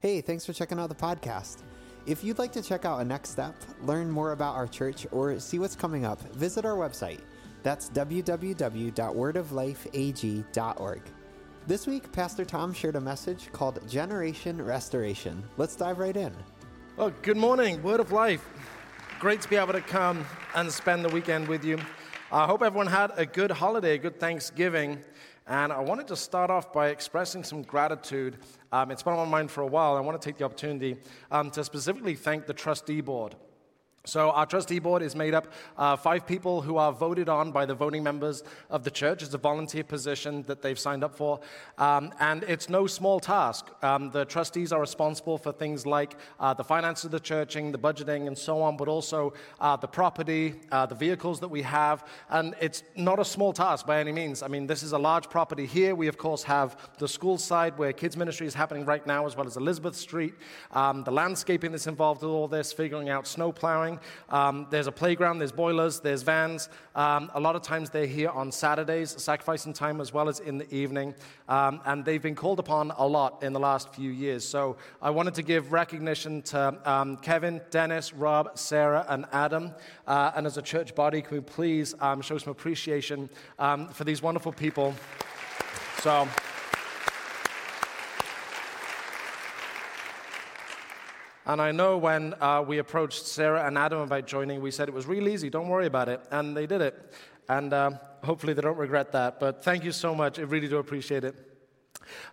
Hey, thanks for checking out the podcast. If you'd like to check out a next step, learn more about our church, or see what's coming up, visit our website. That's www.wordoflifeag.org. This week, Pastor Tom shared a message called Generation Restoration. Let's dive right in. Well, good morning, Word of Life. Great to be able to come and spend the weekend with you. I hope everyone had a good holiday, a good Thanksgiving. And I wanted to start off by expressing some gratitude. Um, it's been on my mind for a while. I want to take the opportunity um, to specifically thank the trustee board. So, our trustee board is made up uh, five people who are voted on by the voting members of the church. It's a volunteer position that they've signed up for. Um, and it's no small task. Um, the trustees are responsible for things like uh, the finances of the churching, the budgeting, and so on, but also uh, the property, uh, the vehicles that we have. And it's not a small task by any means. I mean, this is a large property here. We, of course, have the school side where kids' ministry is happening right now, as well as Elizabeth Street, um, the landscaping that's involved with all this, figuring out snow plowing. Um, there's a playground, there's boilers, there's vans. Um, a lot of times they're here on Saturdays, sacrificing time as well as in the evening. Um, and they've been called upon a lot in the last few years. So I wanted to give recognition to um, Kevin, Dennis, Rob, Sarah, and Adam. Uh, and as a church body, can we please um, show some appreciation um, for these wonderful people? So. And I know when uh, we approached Sarah and Adam about joining, we said it was real easy, don't worry about it. And they did it. And uh, hopefully they don't regret that. But thank you so much. I really do appreciate it.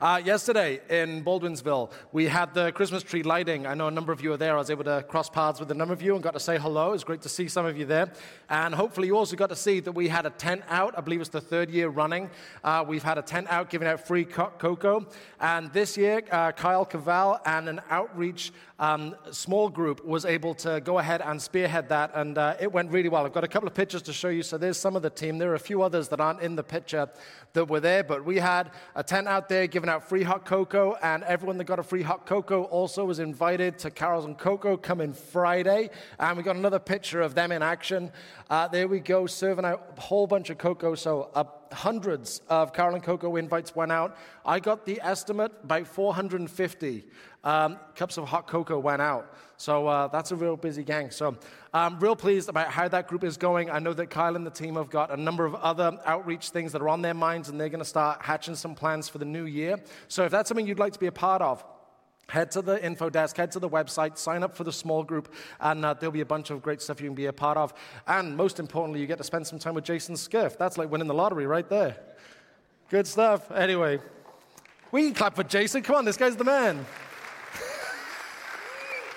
Uh, yesterday in Baldwinsville, we had the Christmas tree lighting. I know a number of you are there. I was able to cross paths with a number of you and got to say hello. It was great to see some of you there. And hopefully, you also got to see that we had a tent out. I believe it's the third year running. Uh, we've had a tent out giving out free co- cocoa. And this year, uh, Kyle Cavall and an outreach um, small group was able to go ahead and spearhead that. And uh, it went really well. I've got a couple of pictures to show you. So there's some of the team. There are a few others that aren't in the picture that were there. But we had a tent out there giving out free hot cocoa, and everyone that got a free hot cocoa also was invited to Carols and Cocoa coming Friday. And we got another picture of them in action. Uh, there we go, serving out a whole bunch of cocoa. So uh, hundreds of Carol and Cocoa invites went out. I got the estimate about 450 um, cups of hot cocoa went out. So uh, that's a real busy gang. So I'm real pleased about how that group is going. I know that Kyle and the team have got a number of other outreach things that are on their minds, and they're going to start hatching some plans for the new year. So if that's something you'd like to be a part of, Head to the info desk, head to the website, sign up for the small group, and uh, there'll be a bunch of great stuff you can be a part of. And most importantly, you get to spend some time with Jason Skiff. That's like winning the lottery right there. Good stuff. Anyway, we can clap for Jason. Come on, this guy's the man.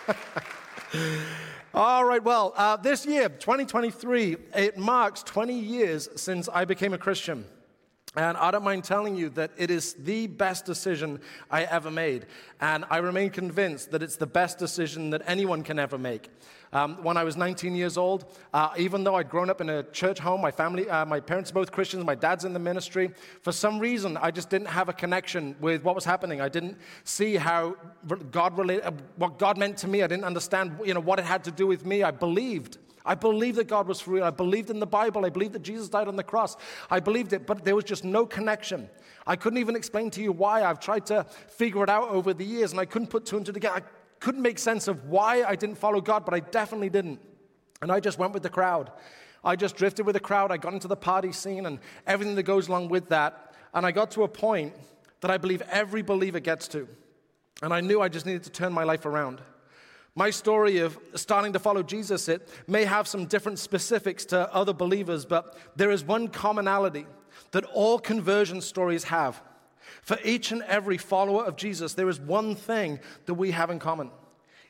All right, well, uh, this year, 2023, it marks 20 years since I became a Christian. And I don't mind telling you that it is the best decision I ever made. And I remain convinced that it's the best decision that anyone can ever make. Um, when I was 19 years old, uh, even though I'd grown up in a church home, my family, uh, my parents are both Christians, my dad's in the ministry, for some reason I just didn't have a connection with what was happening. I didn't see how God related, what God meant to me. I didn't understand, you know, what it had to do with me. I believed. I believed that God was for real. I believed in the Bible. I believed that Jesus died on the cross. I believed it, but there was just no connection. I couldn't even explain to you why. I've tried to figure it out over the years, and I couldn't put two and two together. I couldn't make sense of why I didn't follow God, but I definitely didn't. And I just went with the crowd. I just drifted with the crowd. I got into the party scene and everything that goes along with that. And I got to a point that I believe every believer gets to. And I knew I just needed to turn my life around. My story of starting to follow Jesus, it may have some different specifics to other believers, but there is one commonality that all conversion stories have. For each and every follower of Jesus, there is one thing that we have in common.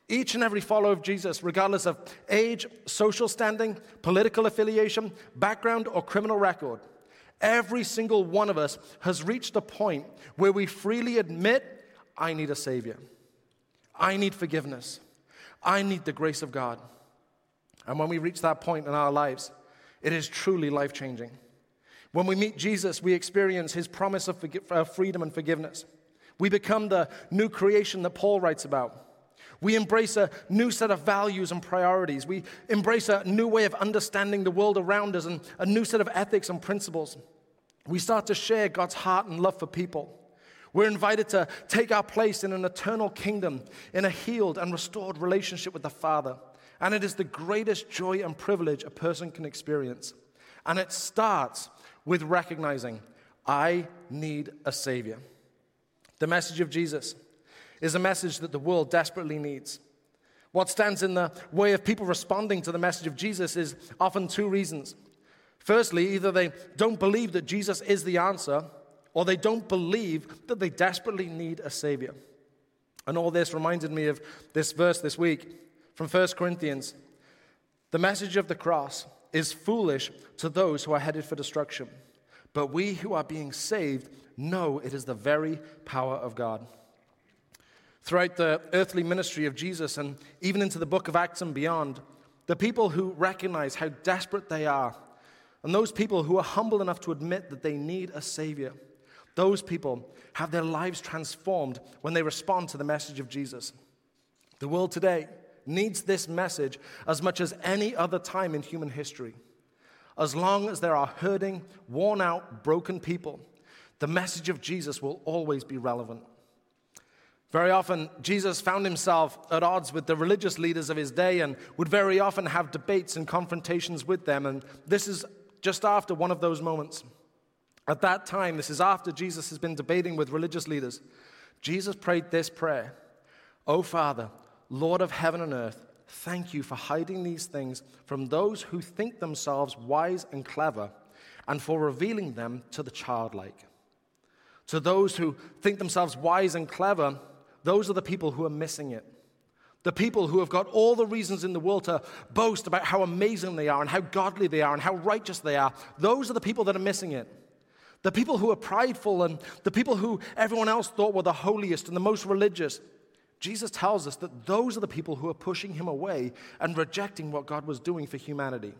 Each and every follower of Jesus, regardless of age, social standing, political affiliation, background, or criminal record, every single one of us has reached a point where we freely admit, I need a Savior. I need forgiveness. I need the grace of God. And when we reach that point in our lives, it is truly life changing. When we meet Jesus, we experience his promise of uh, freedom and forgiveness. We become the new creation that Paul writes about. We embrace a new set of values and priorities. We embrace a new way of understanding the world around us and a new set of ethics and principles. We start to share God's heart and love for people. We're invited to take our place in an eternal kingdom, in a healed and restored relationship with the Father. And it is the greatest joy and privilege a person can experience. And it starts with recognizing, I need a Savior. The message of Jesus is a message that the world desperately needs. What stands in the way of people responding to the message of Jesus is often two reasons. Firstly, either they don't believe that Jesus is the answer, or they don't believe that they desperately need a Savior. And all this reminded me of this verse this week from 1 Corinthians. The message of the cross is foolish to those who are headed for destruction, but we who are being saved know it is the very power of God. Throughout the earthly ministry of Jesus and even into the book of Acts and beyond, the people who recognize how desperate they are, and those people who are humble enough to admit that they need a Savior, those people have their lives transformed when they respond to the message of Jesus. The world today needs this message as much as any other time in human history. As long as there are hurting, worn out, broken people, the message of Jesus will always be relevant. Very often, Jesus found himself at odds with the religious leaders of his day and would very often have debates and confrontations with them. And this is just after one of those moments. At that time, this is after Jesus has been debating with religious leaders. Jesus prayed this prayer O Father, Lord of heaven and earth, thank you for hiding these things from those who think themselves wise and clever, and for revealing them to the childlike. To those who think themselves wise and clever, those are the people who are missing it. The people who have got all the reasons in the world to boast about how amazing they are and how godly they are and how righteous they are, those are the people that are missing it. The people who were prideful and the people who everyone else thought were the holiest and the most religious. Jesus tells us that those are the people who are pushing him away and rejecting what God was doing for humanity.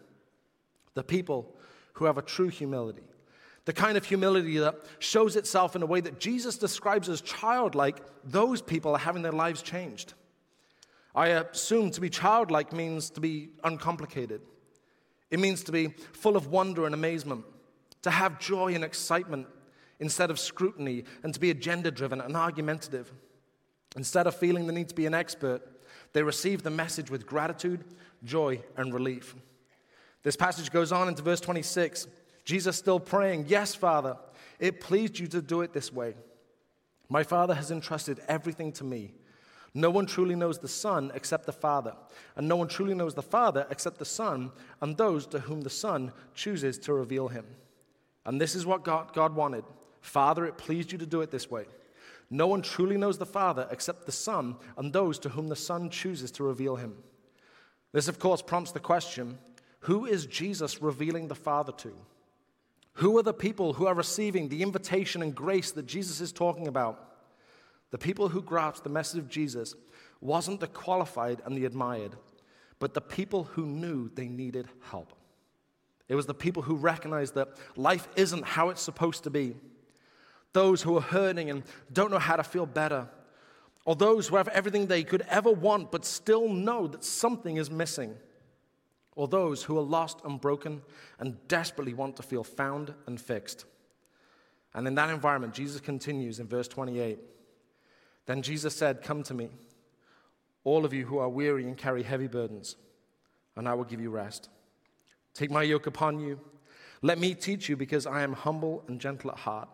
The people who have a true humility. The kind of humility that shows itself in a way that Jesus describes as childlike, those people are having their lives changed. I assume to be childlike means to be uncomplicated. It means to be full of wonder and amazement, to have joy and excitement instead of scrutiny, and to be agenda driven and argumentative. Instead of feeling the need to be an expert, they receive the message with gratitude, joy, and relief. This passage goes on into verse 26 Jesus still praying, Yes, Father, it pleased you to do it this way. My Father has entrusted everything to me. No one truly knows the Son except the Father, and no one truly knows the Father except the Son and those to whom the Son chooses to reveal him. And this is what God, God wanted. Father, it pleased you to do it this way. No one truly knows the Father except the Son and those to whom the Son chooses to reveal him. This, of course, prompts the question who is Jesus revealing the Father to? Who are the people who are receiving the invitation and grace that Jesus is talking about? The people who grasped the message of Jesus wasn't the qualified and the admired, but the people who knew they needed help. It was the people who recognized that life isn't how it's supposed to be. Those who are hurting and don't know how to feel better, or those who have everything they could ever want but still know that something is missing or those who are lost and broken and desperately want to feel found and fixed. And in that environment, Jesus continues in verse 28. Then Jesus said, Come to me, all of you who are weary and carry heavy burdens, and I will give you rest. Take my yoke upon you. Let me teach you, because I am humble and gentle at heart,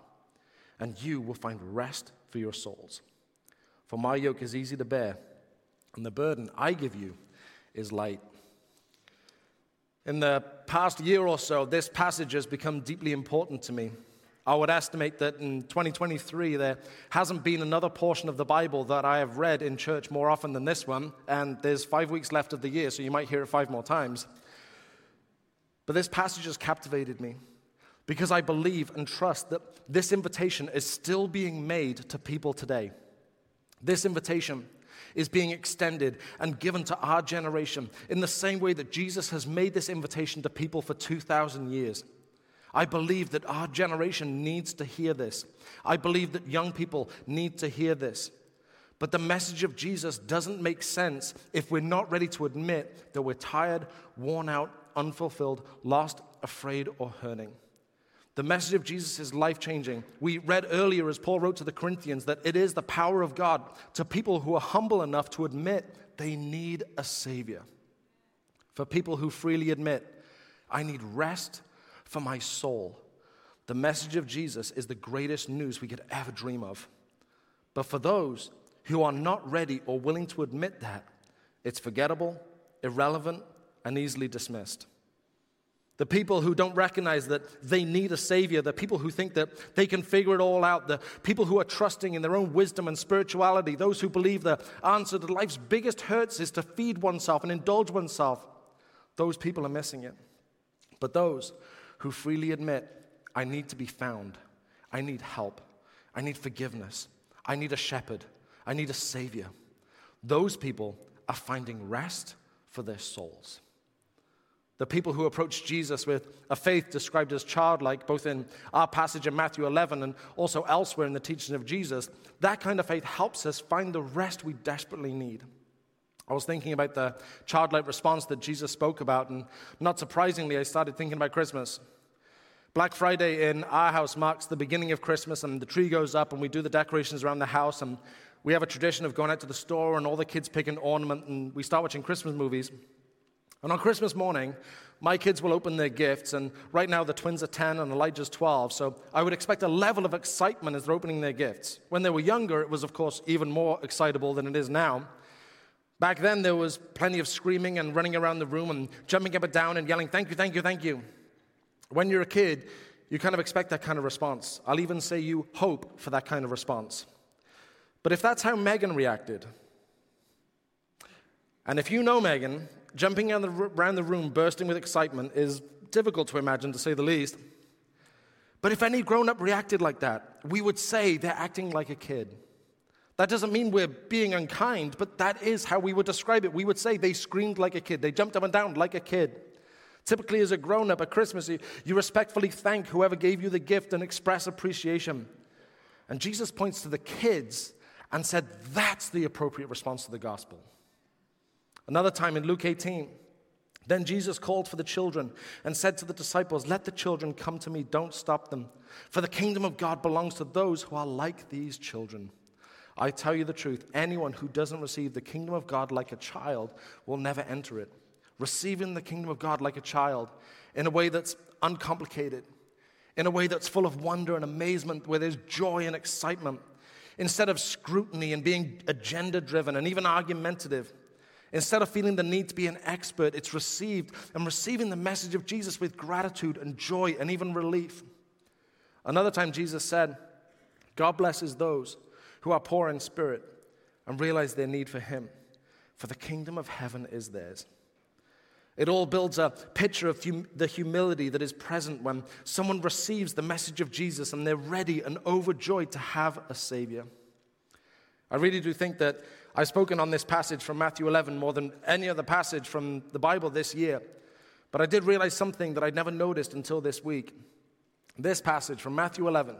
and you will find rest for your souls. For my yoke is easy to bear, and the burden I give you is light. In the past year or so, this passage has become deeply important to me. I would estimate that in 2023, there hasn't been another portion of the Bible that I have read in church more often than this one, and there's five weeks left of the year, so you might hear it five more times. But this passage has captivated me because I believe and trust that this invitation is still being made to people today. This invitation is being extended and given to our generation in the same way that Jesus has made this invitation to people for 2,000 years. I believe that our generation needs to hear this. I believe that young people need to hear this. But the message of Jesus doesn't make sense if we're not ready to admit that we're tired, worn out, unfulfilled, lost, afraid, or hurting. The message of Jesus is life changing. We read earlier, as Paul wrote to the Corinthians, that it is the power of God to people who are humble enough to admit they need a Savior. For people who freely admit, I need rest for my soul. The message of Jesus is the greatest news we could ever dream of. But for those who are not ready or willing to admit that, it's forgettable, irrelevant, and easily dismissed. The people who don't recognize that they need a Savior, the people who think that they can figure it all out, the people who are trusting in their own wisdom and spirituality, those who believe the answer to life's biggest hurts is to feed oneself and indulge oneself, those people are missing it. But those who freely admit, I need to be found, I need help, I need forgiveness, I need a shepherd, I need a Savior, those people are finding rest for their souls. The people who approach Jesus with a faith described as childlike, both in our passage in Matthew 11 and also elsewhere in the teaching of Jesus, that kind of faith helps us find the rest we desperately need. I was thinking about the childlike response that Jesus spoke about, and not surprisingly, I started thinking about Christmas. Black Friday in our house marks the beginning of Christmas, and the tree goes up, and we do the decorations around the house, and we have a tradition of going out to the store, and all the kids pick an ornament, and we start watching Christmas movies. And on Christmas morning, my kids will open their gifts, and right now the twins are 10 and Elijah's 12, so I would expect a level of excitement as they're opening their gifts. When they were younger, it was, of course, even more excitable than it is now. Back then, there was plenty of screaming and running around the room and jumping up and down and yelling, Thank you, thank you, thank you. When you're a kid, you kind of expect that kind of response. I'll even say you hope for that kind of response. But if that's how Megan reacted, and if you know Megan, jumping around the room, bursting with excitement, is difficult to imagine, to say the least. But if any grown up reacted like that, we would say they're acting like a kid. That doesn't mean we're being unkind, but that is how we would describe it. We would say they screamed like a kid, they jumped up and down like a kid. Typically, as a grown up at Christmas, you respectfully thank whoever gave you the gift and express appreciation. And Jesus points to the kids and said that's the appropriate response to the gospel. Another time in Luke 18, then Jesus called for the children and said to the disciples, Let the children come to me, don't stop them. For the kingdom of God belongs to those who are like these children. I tell you the truth anyone who doesn't receive the kingdom of God like a child will never enter it. Receiving the kingdom of God like a child in a way that's uncomplicated, in a way that's full of wonder and amazement, where there's joy and excitement, instead of scrutiny and being agenda driven and even argumentative Instead of feeling the need to be an expert, it's received and receiving the message of Jesus with gratitude and joy and even relief. Another time, Jesus said, God blesses those who are poor in spirit and realize their need for Him, for the kingdom of heaven is theirs. It all builds a picture of hum- the humility that is present when someone receives the message of Jesus and they're ready and overjoyed to have a Savior. I really do think that I've spoken on this passage from Matthew 11 more than any other passage from the Bible this year, but I did realize something that I'd never noticed until this week. This passage from Matthew 11,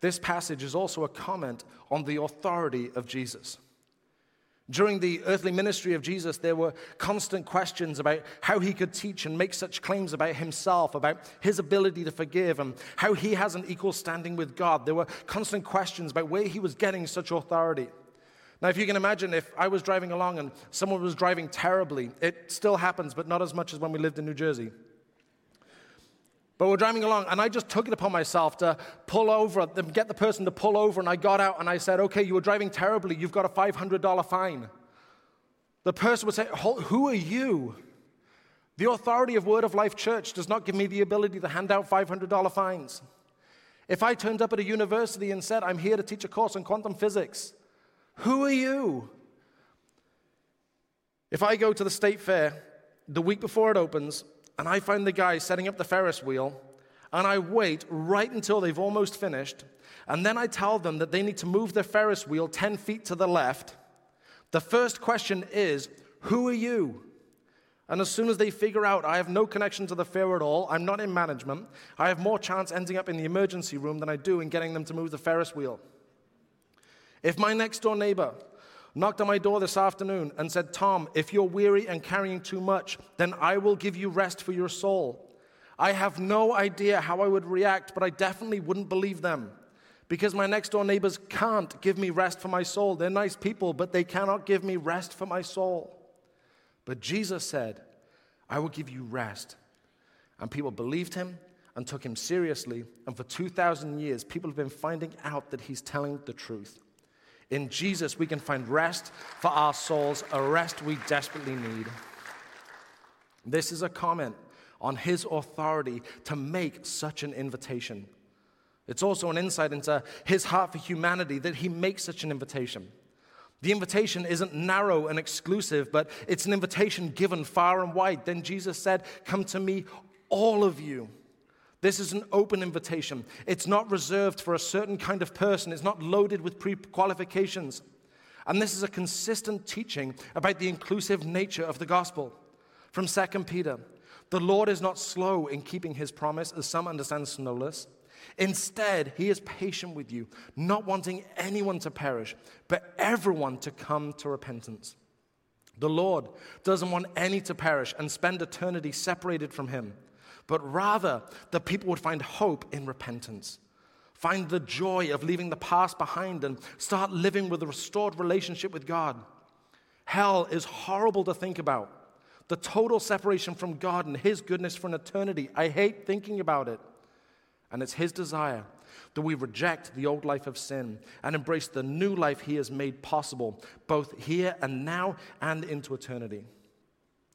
this passage is also a comment on the authority of Jesus. During the earthly ministry of Jesus, there were constant questions about how he could teach and make such claims about himself, about his ability to forgive, and how he has an equal standing with God. There were constant questions about where he was getting such authority. Now, if you can imagine, if I was driving along and someone was driving terribly, it still happens, but not as much as when we lived in New Jersey. But we're driving along, and I just took it upon myself to pull over, get the person to pull over, and I got out and I said, Okay, you were driving terribly, you've got a $500 fine. The person would say, Who are you? The authority of Word of Life Church does not give me the ability to hand out $500 fines. If I turned up at a university and said, I'm here to teach a course on quantum physics, who are you? If I go to the state fair the week before it opens and I find the guy setting up the Ferris wheel and I wait right until they've almost finished and then I tell them that they need to move their Ferris wheel 10 feet to the left, the first question is, Who are you? And as soon as they figure out I have no connection to the fair at all, I'm not in management, I have more chance ending up in the emergency room than I do in getting them to move the Ferris wheel. If my next door neighbor knocked on my door this afternoon and said, Tom, if you're weary and carrying too much, then I will give you rest for your soul. I have no idea how I would react, but I definitely wouldn't believe them because my next door neighbors can't give me rest for my soul. They're nice people, but they cannot give me rest for my soul. But Jesus said, I will give you rest. And people believed him and took him seriously. And for 2,000 years, people have been finding out that he's telling the truth. In Jesus, we can find rest for our souls, a rest we desperately need. This is a comment on his authority to make such an invitation. It's also an insight into his heart for humanity that he makes such an invitation. The invitation isn't narrow and exclusive, but it's an invitation given far and wide. Then Jesus said, Come to me, all of you. This is an open invitation. It's not reserved for a certain kind of person, it's not loaded with pre qualifications. And this is a consistent teaching about the inclusive nature of the gospel. From 2 Peter, the Lord is not slow in keeping his promise, as some understand slowness. Instead, he is patient with you, not wanting anyone to perish, but everyone to come to repentance. The Lord doesn't want any to perish and spend eternity separated from him, but rather that people would find hope in repentance. Find the joy of leaving the past behind and start living with a restored relationship with God. Hell is horrible to think about. The total separation from God and His goodness for an eternity. I hate thinking about it. And it's His desire that we reject the old life of sin and embrace the new life He has made possible, both here and now and into eternity.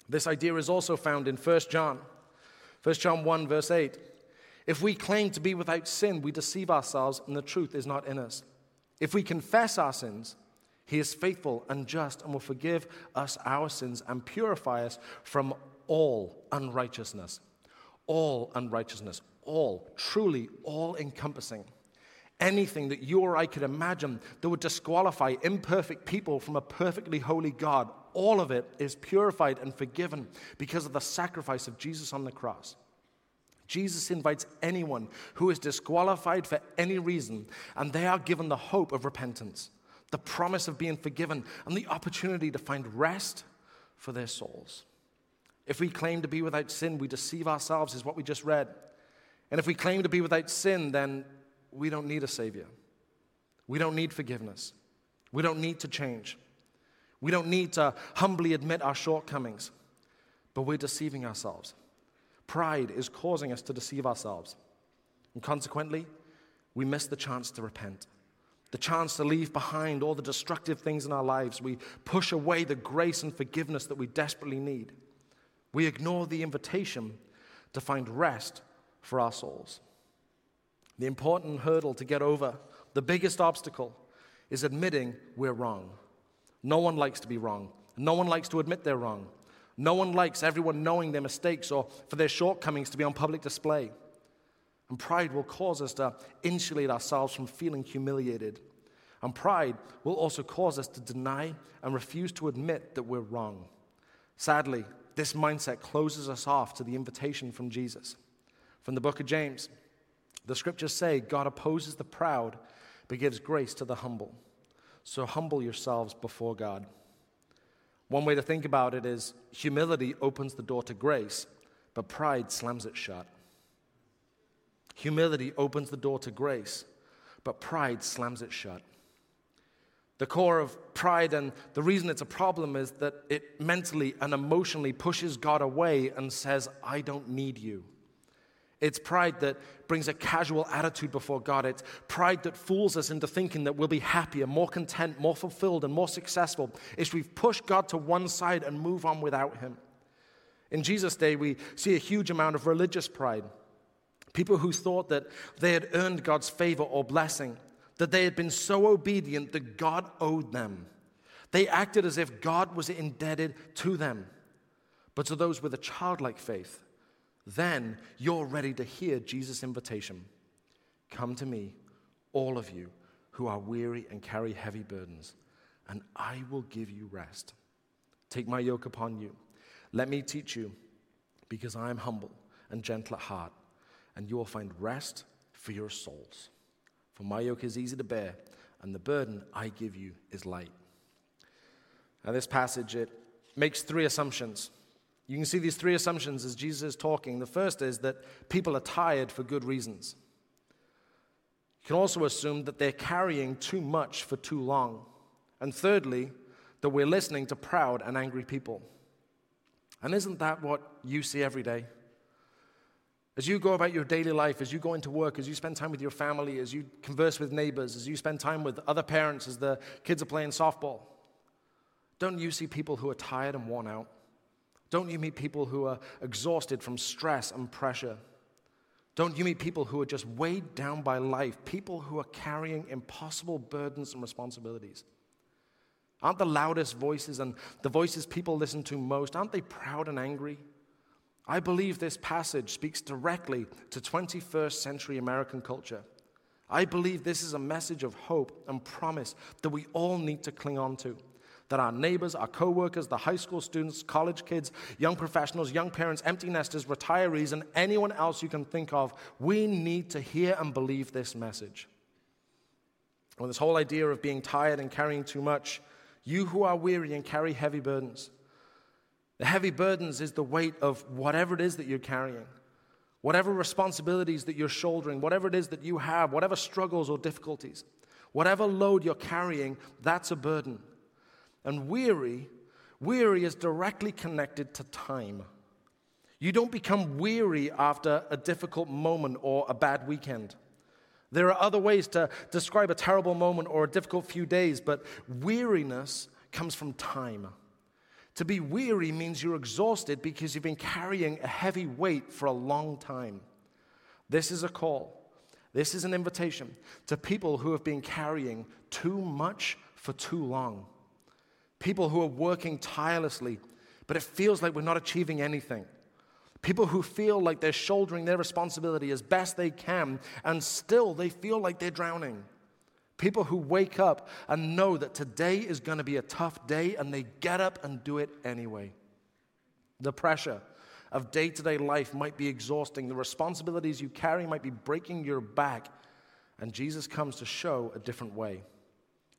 This idea is also found in 1 John. 1 John 1, verse 8. If we claim to be without sin, we deceive ourselves and the truth is not in us. If we confess our sins, he is faithful and just and will forgive us our sins and purify us from all unrighteousness. All unrighteousness all, truly all encompassing. Anything that you or I could imagine that would disqualify imperfect people from a perfectly holy God, all of it is purified and forgiven because of the sacrifice of Jesus on the cross. Jesus invites anyone who is disqualified for any reason, and they are given the hope of repentance, the promise of being forgiven, and the opportunity to find rest for their souls. If we claim to be without sin, we deceive ourselves, is what we just read. And if we claim to be without sin, then we don't need a Savior. We don't need forgiveness. We don't need to change. We don't need to humbly admit our shortcomings. But we're deceiving ourselves. Pride is causing us to deceive ourselves. And consequently, we miss the chance to repent, the chance to leave behind all the destructive things in our lives. We push away the grace and forgiveness that we desperately need. We ignore the invitation to find rest for our souls. The important hurdle to get over, the biggest obstacle, is admitting we're wrong. No one likes to be wrong. No one likes to admit they're wrong. No one likes everyone knowing their mistakes or for their shortcomings to be on public display. And pride will cause us to insulate ourselves from feeling humiliated. And pride will also cause us to deny and refuse to admit that we're wrong. Sadly, this mindset closes us off to the invitation from Jesus. From the book of James, the scriptures say God opposes the proud but gives grace to the humble. So humble yourselves before God. One way to think about it is humility opens the door to grace, but pride slams it shut. Humility opens the door to grace, but pride slams it shut. The core of pride and the reason it's a problem is that it mentally and emotionally pushes God away and says, I don't need you. It's pride that brings a casual attitude before God. It's pride that fools us into thinking that we'll be happier, more content, more fulfilled, and more successful if we've pushed God to one side and move on without Him. In Jesus' day, we see a huge amount of religious pride. People who thought that they had earned God's favor or blessing, that they had been so obedient that God owed them. They acted as if God was indebted to them. But to those with a childlike faith, then you're ready to hear Jesus' invitation Come to me, all of you who are weary and carry heavy burdens, and I will give you rest. Take my yoke upon you. Let me teach you, because I am humble and gentle at heart, and you will find rest for your souls. For my yoke is easy to bear, and the burden I give you is light. Now, this passage, it makes three assumptions. You can see these three assumptions as Jesus is talking. The first is that people are tired for good reasons. You can also assume that they're carrying too much for too long. And thirdly, that we're listening to proud and angry people. And isn't that what you see every day? As you go about your daily life, as you go into work, as you spend time with your family, as you converse with neighbors, as you spend time with other parents, as the kids are playing softball, don't you see people who are tired and worn out? Don't you meet people who are exhausted from stress and pressure? Don't you meet people who are just weighed down by life, people who are carrying impossible burdens and responsibilities? Aren't the loudest voices and the voices people listen to most, aren't they proud and angry? I believe this passage speaks directly to 21st century American culture. I believe this is a message of hope and promise that we all need to cling on to that our neighbors, our coworkers, the high school students, college kids, young professionals, young parents, empty nesters, retirees, and anyone else you can think of, we need to hear and believe this message. When this whole idea of being tired and carrying too much, you who are weary and carry heavy burdens. The heavy burdens is the weight of whatever it is that you're carrying, whatever responsibilities that you're shouldering, whatever it is that you have, whatever struggles or difficulties, whatever load you're carrying, that's a burden. And weary, weary is directly connected to time. You don't become weary after a difficult moment or a bad weekend. There are other ways to describe a terrible moment or a difficult few days, but weariness comes from time. To be weary means you're exhausted because you've been carrying a heavy weight for a long time. This is a call. This is an invitation to people who have been carrying too much for too long people who are working tirelessly, but it feels like we're not achieving anything. People who feel like they're shouldering their responsibility as best they can, and still they feel like they're drowning. People who wake up and know that today is going to be a tough day, and they get up and do it anyway. The pressure of day to day life might be exhausting. The responsibilities you carry might be breaking your back. And Jesus comes to show a different way.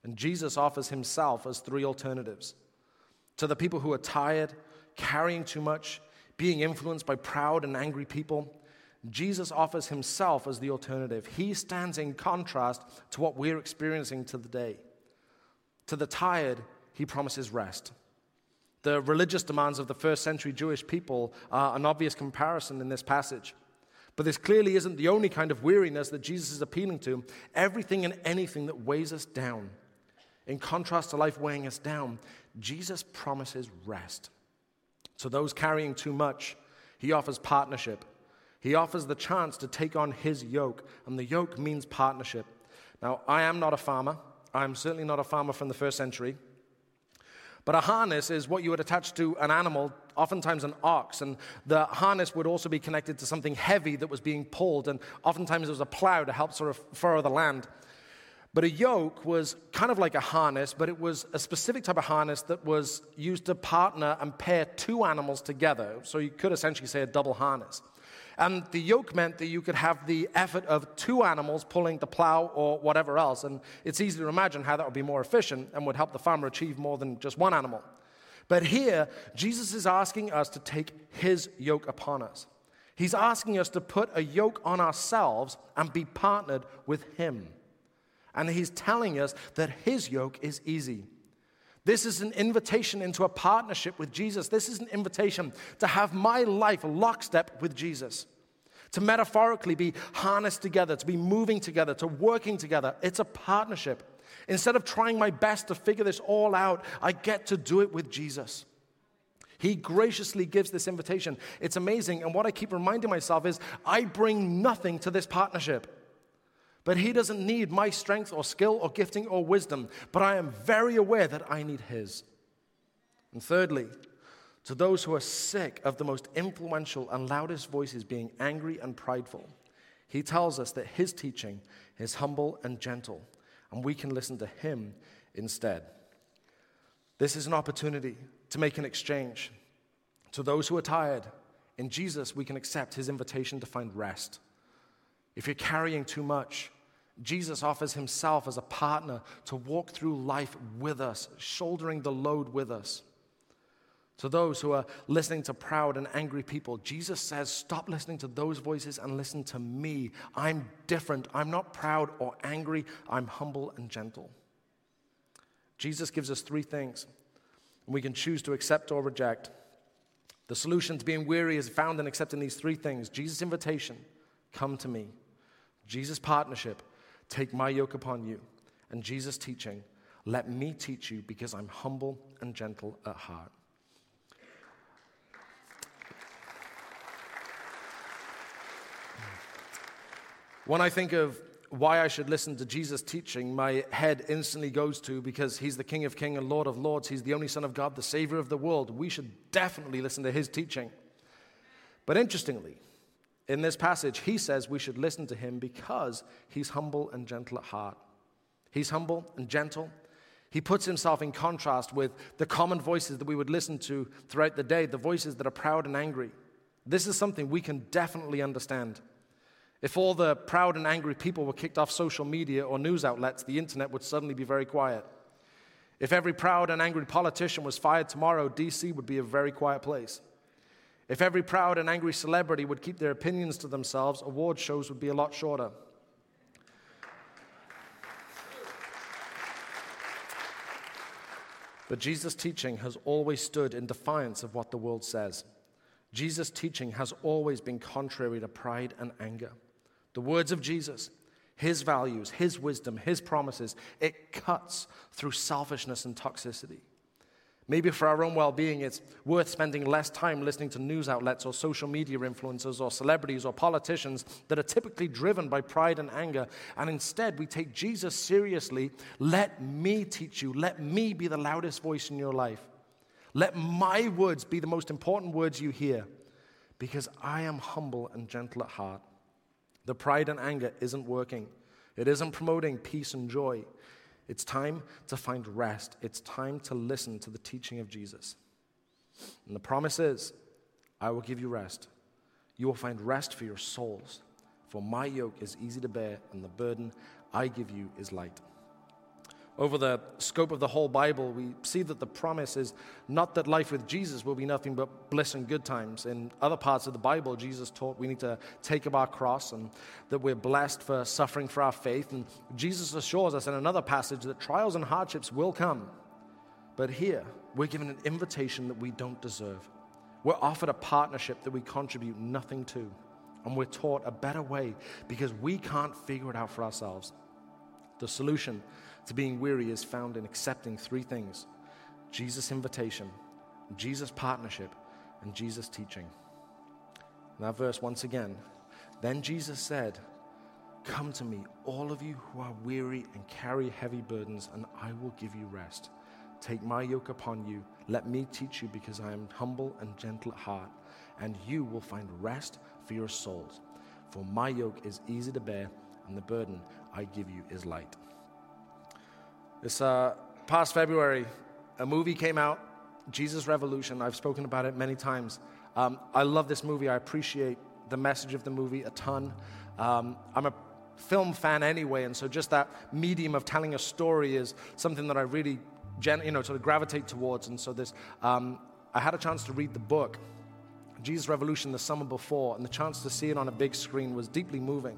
And Jesus offers himself as three alternatives to the people who are tired, carrying too much, being influenced by proud and angry people. Jesus offers himself as the alternative. He stands in contrast to what we're experiencing to the day. To the tired, he promises rest. The religious demands of the first century Jewish people are an obvious comparison in this passage. But this clearly isn't the only kind of weariness that Jesus is appealing to. Everything and anything that weighs us down in contrast to life weighing us down, Jesus promises rest. To those carrying too much, he offers partnership. He offers the chance to take on his yoke, and the yoke means partnership. Now, I am not a farmer. I'm certainly not a farmer from the first century. But a harness is what you would attach to an animal, oftentimes an ox. And the harness would also be connected to something heavy that was being pulled. And oftentimes it was a plow to help sort of furrow the land. But a yoke was kind of like a harness, but it was a specific type of harness that was used to partner and pair two animals together. So you could essentially say a double harness. And the yoke meant that you could have the effort of two animals pulling the plow or whatever else. And it's easy to imagine how that would be more efficient and would help the farmer achieve more than just one animal. But here, Jesus is asking us to take his yoke upon us. He's asking us to put a yoke on ourselves and be partnered with him. And he's telling us that his yoke is easy. This is an invitation into a partnership with Jesus. This is an invitation to have my life lockstep with Jesus, to metaphorically be harnessed together, to be moving together, to working together. It's a partnership. Instead of trying my best to figure this all out, I get to do it with Jesus. He graciously gives this invitation. It's amazing. And what I keep reminding myself is I bring nothing to this partnership. But he doesn't need my strength or skill or gifting or wisdom, but I am very aware that I need his. And thirdly, to those who are sick of the most influential and loudest voices being angry and prideful, he tells us that his teaching is humble and gentle, and we can listen to him instead. This is an opportunity to make an exchange. To those who are tired, in Jesus, we can accept his invitation to find rest. If you're carrying too much, Jesus offers himself as a partner to walk through life with us, shouldering the load with us. To those who are listening to proud and angry people, Jesus says, Stop listening to those voices and listen to me. I'm different. I'm not proud or angry. I'm humble and gentle. Jesus gives us three things, and we can choose to accept or reject. The solution to being weary is found in accepting these three things Jesus' invitation, come to me. Jesus' partnership, take my yoke upon you. And Jesus' teaching, let me teach you because I'm humble and gentle at heart. When I think of why I should listen to Jesus' teaching, my head instantly goes to because he's the King of Kings and Lord of Lords. He's the only Son of God, the Savior of the world. We should definitely listen to his teaching. But interestingly, in this passage, he says we should listen to him because he's humble and gentle at heart. He's humble and gentle. He puts himself in contrast with the common voices that we would listen to throughout the day, the voices that are proud and angry. This is something we can definitely understand. If all the proud and angry people were kicked off social media or news outlets, the internet would suddenly be very quiet. If every proud and angry politician was fired tomorrow, DC would be a very quiet place. If every proud and angry celebrity would keep their opinions to themselves, award shows would be a lot shorter. But Jesus' teaching has always stood in defiance of what the world says. Jesus' teaching has always been contrary to pride and anger. The words of Jesus, his values, his wisdom, his promises, it cuts through selfishness and toxicity. Maybe for our own well being, it's worth spending less time listening to news outlets or social media influencers or celebrities or politicians that are typically driven by pride and anger. And instead, we take Jesus seriously. Let me teach you. Let me be the loudest voice in your life. Let my words be the most important words you hear because I am humble and gentle at heart. The pride and anger isn't working, it isn't promoting peace and joy. It's time to find rest. It's time to listen to the teaching of Jesus. And the promise is I will give you rest. You will find rest for your souls. For my yoke is easy to bear, and the burden I give you is light. Over the scope of the whole Bible, we see that the promise is not that life with Jesus will be nothing but bliss and good times. In other parts of the Bible, Jesus taught we need to take up our cross and that we're blessed for suffering for our faith. And Jesus assures us in another passage that trials and hardships will come. But here, we're given an invitation that we don't deserve. We're offered a partnership that we contribute nothing to. And we're taught a better way because we can't figure it out for ourselves. The solution to being weary is found in accepting three things Jesus' invitation, Jesus' partnership, and Jesus' teaching. that verse, once again, then Jesus said, Come to me, all of you who are weary and carry heavy burdens, and I will give you rest. Take my yoke upon you. Let me teach you, because I am humble and gentle at heart, and you will find rest for your souls. For my yoke is easy to bear, and the burden I give you is light. This uh, past February, a movie came out, Jesus Revolution. I've spoken about it many times. Um, I love this movie. I appreciate the message of the movie a ton. Um, I'm a film fan anyway, and so just that medium of telling a story is something that I really, gen- you know, sort of gravitate towards. And so this, um, I had a chance to read the book, Jesus Revolution, the summer before, and the chance to see it on a big screen was deeply moving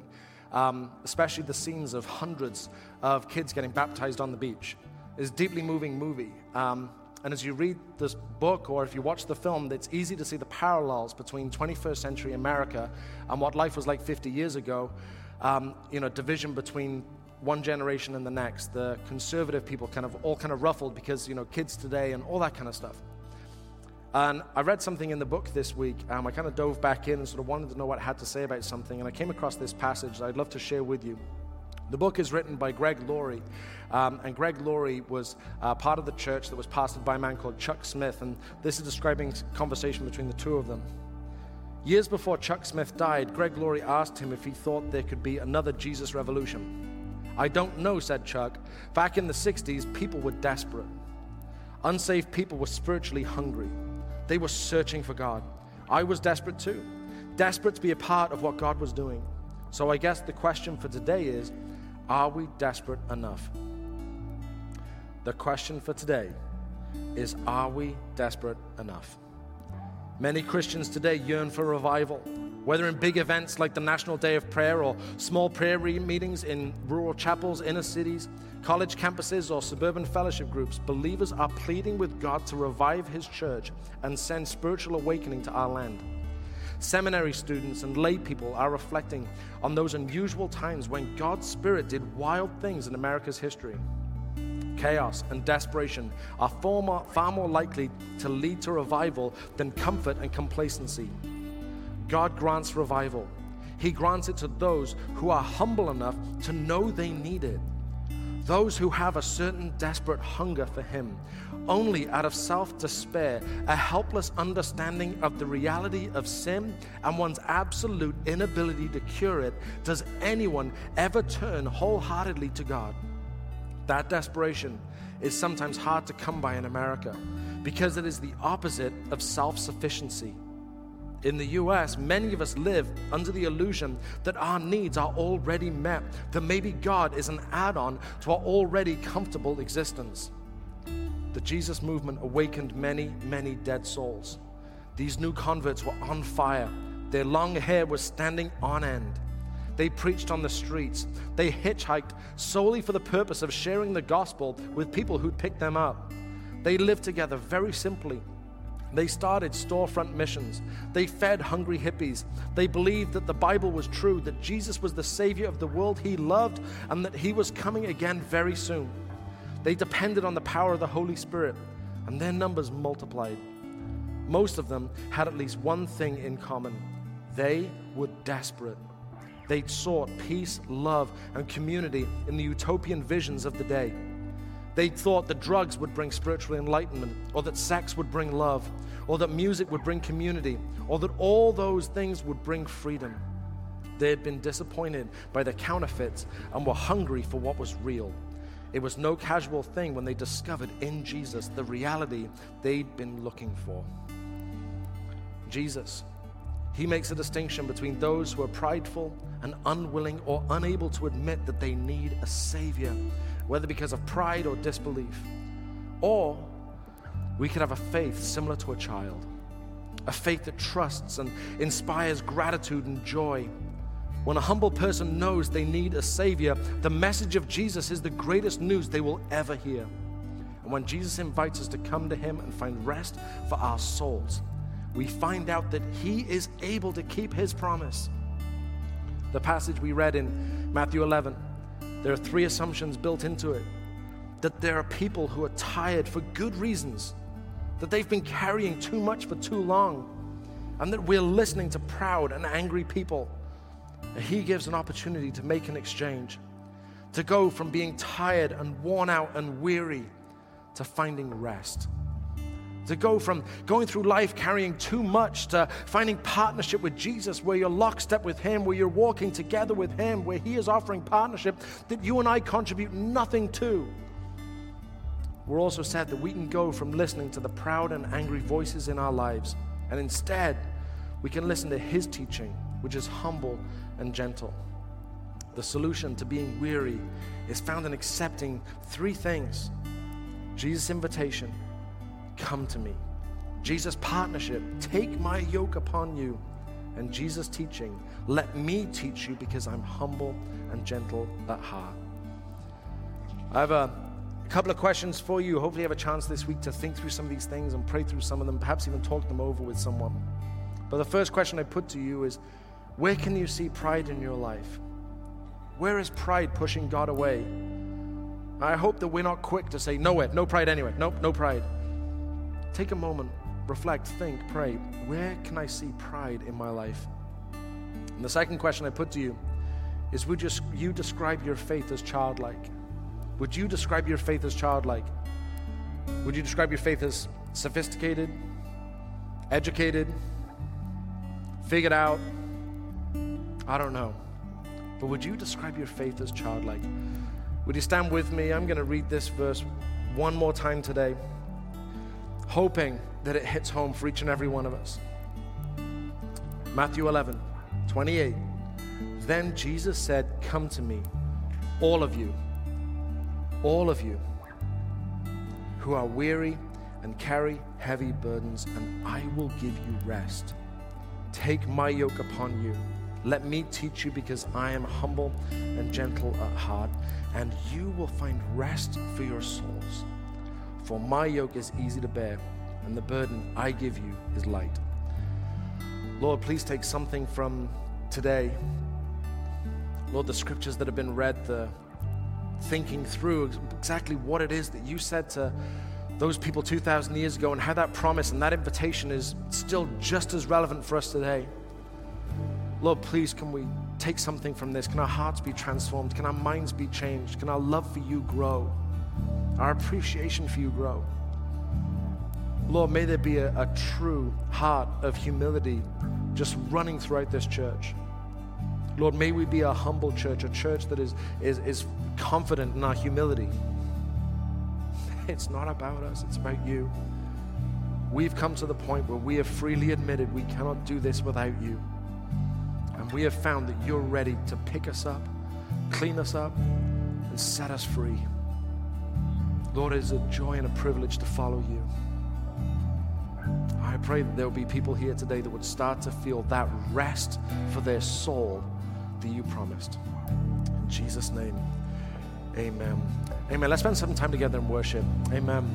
um, especially the scenes of hundreds of kids getting baptized on the beach. It's a deeply moving movie. Um, and as you read this book or if you watch the film, it's easy to see the parallels between 21st century America and what life was like 50 years ago. Um, you know, division between one generation and the next. The conservative people kind of all kind of ruffled because, you know, kids today and all that kind of stuff. And I read something in the book this week. Um, I kind of dove back in and sort of wanted to know what it had to say about something. And I came across this passage that I'd love to share with you. The book is written by Greg Laurie. Um, and Greg Laurie was uh, part of the church that was pastored by a man called Chuck Smith. And this is describing a conversation between the two of them. Years before Chuck Smith died, Greg Laurie asked him if he thought there could be another Jesus revolution. I don't know, said Chuck. Back in the 60s, people were desperate. Unsaved people were spiritually hungry. They were searching for God. I was desperate too, desperate to be a part of what God was doing. So I guess the question for today is are we desperate enough? The question for today is are we desperate enough? Many Christians today yearn for revival, whether in big events like the National Day of Prayer or small prayer meetings in rural chapels, inner cities, college campuses, or suburban fellowship groups. Believers are pleading with God to revive His church and send spiritual awakening to our land. Seminary students and lay people are reflecting on those unusual times when God's Spirit did wild things in America's history chaos, and desperation are far more, far more likely to lead to revival than comfort and complacency. God grants revival. He grants it to those who are humble enough to know they need it. Those who have a certain desperate hunger for Him, only out of self despair, a helpless understanding of the reality of sin, and one's absolute inability to cure it, does anyone ever turn wholeheartedly to God. That desperation is sometimes hard to come by in America because it is the opposite of self sufficiency. In the US, many of us live under the illusion that our needs are already met, that maybe God is an add on to our already comfortable existence. The Jesus movement awakened many, many dead souls. These new converts were on fire, their long hair was standing on end. They preached on the streets. They hitchhiked solely for the purpose of sharing the gospel with people who'd picked them up. They lived together very simply. They started storefront missions. They fed hungry hippies. They believed that the Bible was true, that Jesus was the Savior of the world he loved, and that he was coming again very soon. They depended on the power of the Holy Spirit, and their numbers multiplied. Most of them had at least one thing in common they were desperate. They sought peace, love, and community in the utopian visions of the day. They thought that drugs would bring spiritual enlightenment, or that sex would bring love, or that music would bring community, or that all those things would bring freedom. They had been disappointed by the counterfeits and were hungry for what was real. It was no casual thing when they discovered in Jesus the reality they'd been looking for. Jesus he makes a distinction between those who are prideful and unwilling or unable to admit that they need a Savior, whether because of pride or disbelief. Or we could have a faith similar to a child, a faith that trusts and inspires gratitude and joy. When a humble person knows they need a Savior, the message of Jesus is the greatest news they will ever hear. And when Jesus invites us to come to Him and find rest for our souls, we find out that he is able to keep his promise. The passage we read in Matthew 11, there are three assumptions built into it that there are people who are tired for good reasons, that they've been carrying too much for too long, and that we're listening to proud and angry people. He gives an opportunity to make an exchange, to go from being tired and worn out and weary to finding rest. To go from going through life carrying too much to finding partnership with Jesus, where you're lockstep with Him, where you're walking together with Him, where He is offering partnership that you and I contribute nothing to. We're also said that we can go from listening to the proud and angry voices in our lives, and instead, we can listen to His teaching, which is humble and gentle. The solution to being weary is found in accepting three things Jesus' invitation Come to me. Jesus' partnership, take my yoke upon you. And Jesus' teaching, let me teach you because I'm humble and gentle at heart. I have a couple of questions for you. Hopefully, you have a chance this week to think through some of these things and pray through some of them, perhaps even talk them over with someone. But the first question I put to you is where can you see pride in your life? Where is pride pushing God away? I hope that we're not quick to say, no, nowhere, no pride anyway, nope, no pride. Take a moment, reflect, think, pray. Where can I see pride in my life? And the second question I put to you is Would you describe your faith as childlike? Would you describe your faith as childlike? Would you describe your faith as sophisticated, educated, figured out? I don't know. But would you describe your faith as childlike? Would you stand with me? I'm going to read this verse one more time today hoping that it hits home for each and every one of us. Matthew 11, 28. Then Jesus said, Come to me, all of you, all of you who are weary and carry heavy burdens, and I will give you rest. Take my yoke upon you. Let me teach you because I am humble and gentle at heart, and you will find rest for your souls. For my yoke is easy to bear, and the burden I give you is light. Lord, please take something from today. Lord, the scriptures that have been read, the thinking through exactly what it is that you said to those people 2,000 years ago and how that promise and that invitation is still just as relevant for us today. Lord, please, can we take something from this? Can our hearts be transformed? Can our minds be changed? Can our love for you grow? Our appreciation for you grow? Lord, may there be a, a true heart of humility just running throughout this church. Lord, may we be a humble church, a church that is, is, is confident in our humility. It's not about us, it's about you. We've come to the point where we have freely admitted we cannot do this without you. And we have found that you're ready to pick us up, clean us up, and set us free. Lord, it is a joy and a privilege to follow you. I pray that there will be people here today that would start to feel that rest for their soul that you promised. In Jesus' name, amen. Amen. Let's spend some time together in worship. Amen.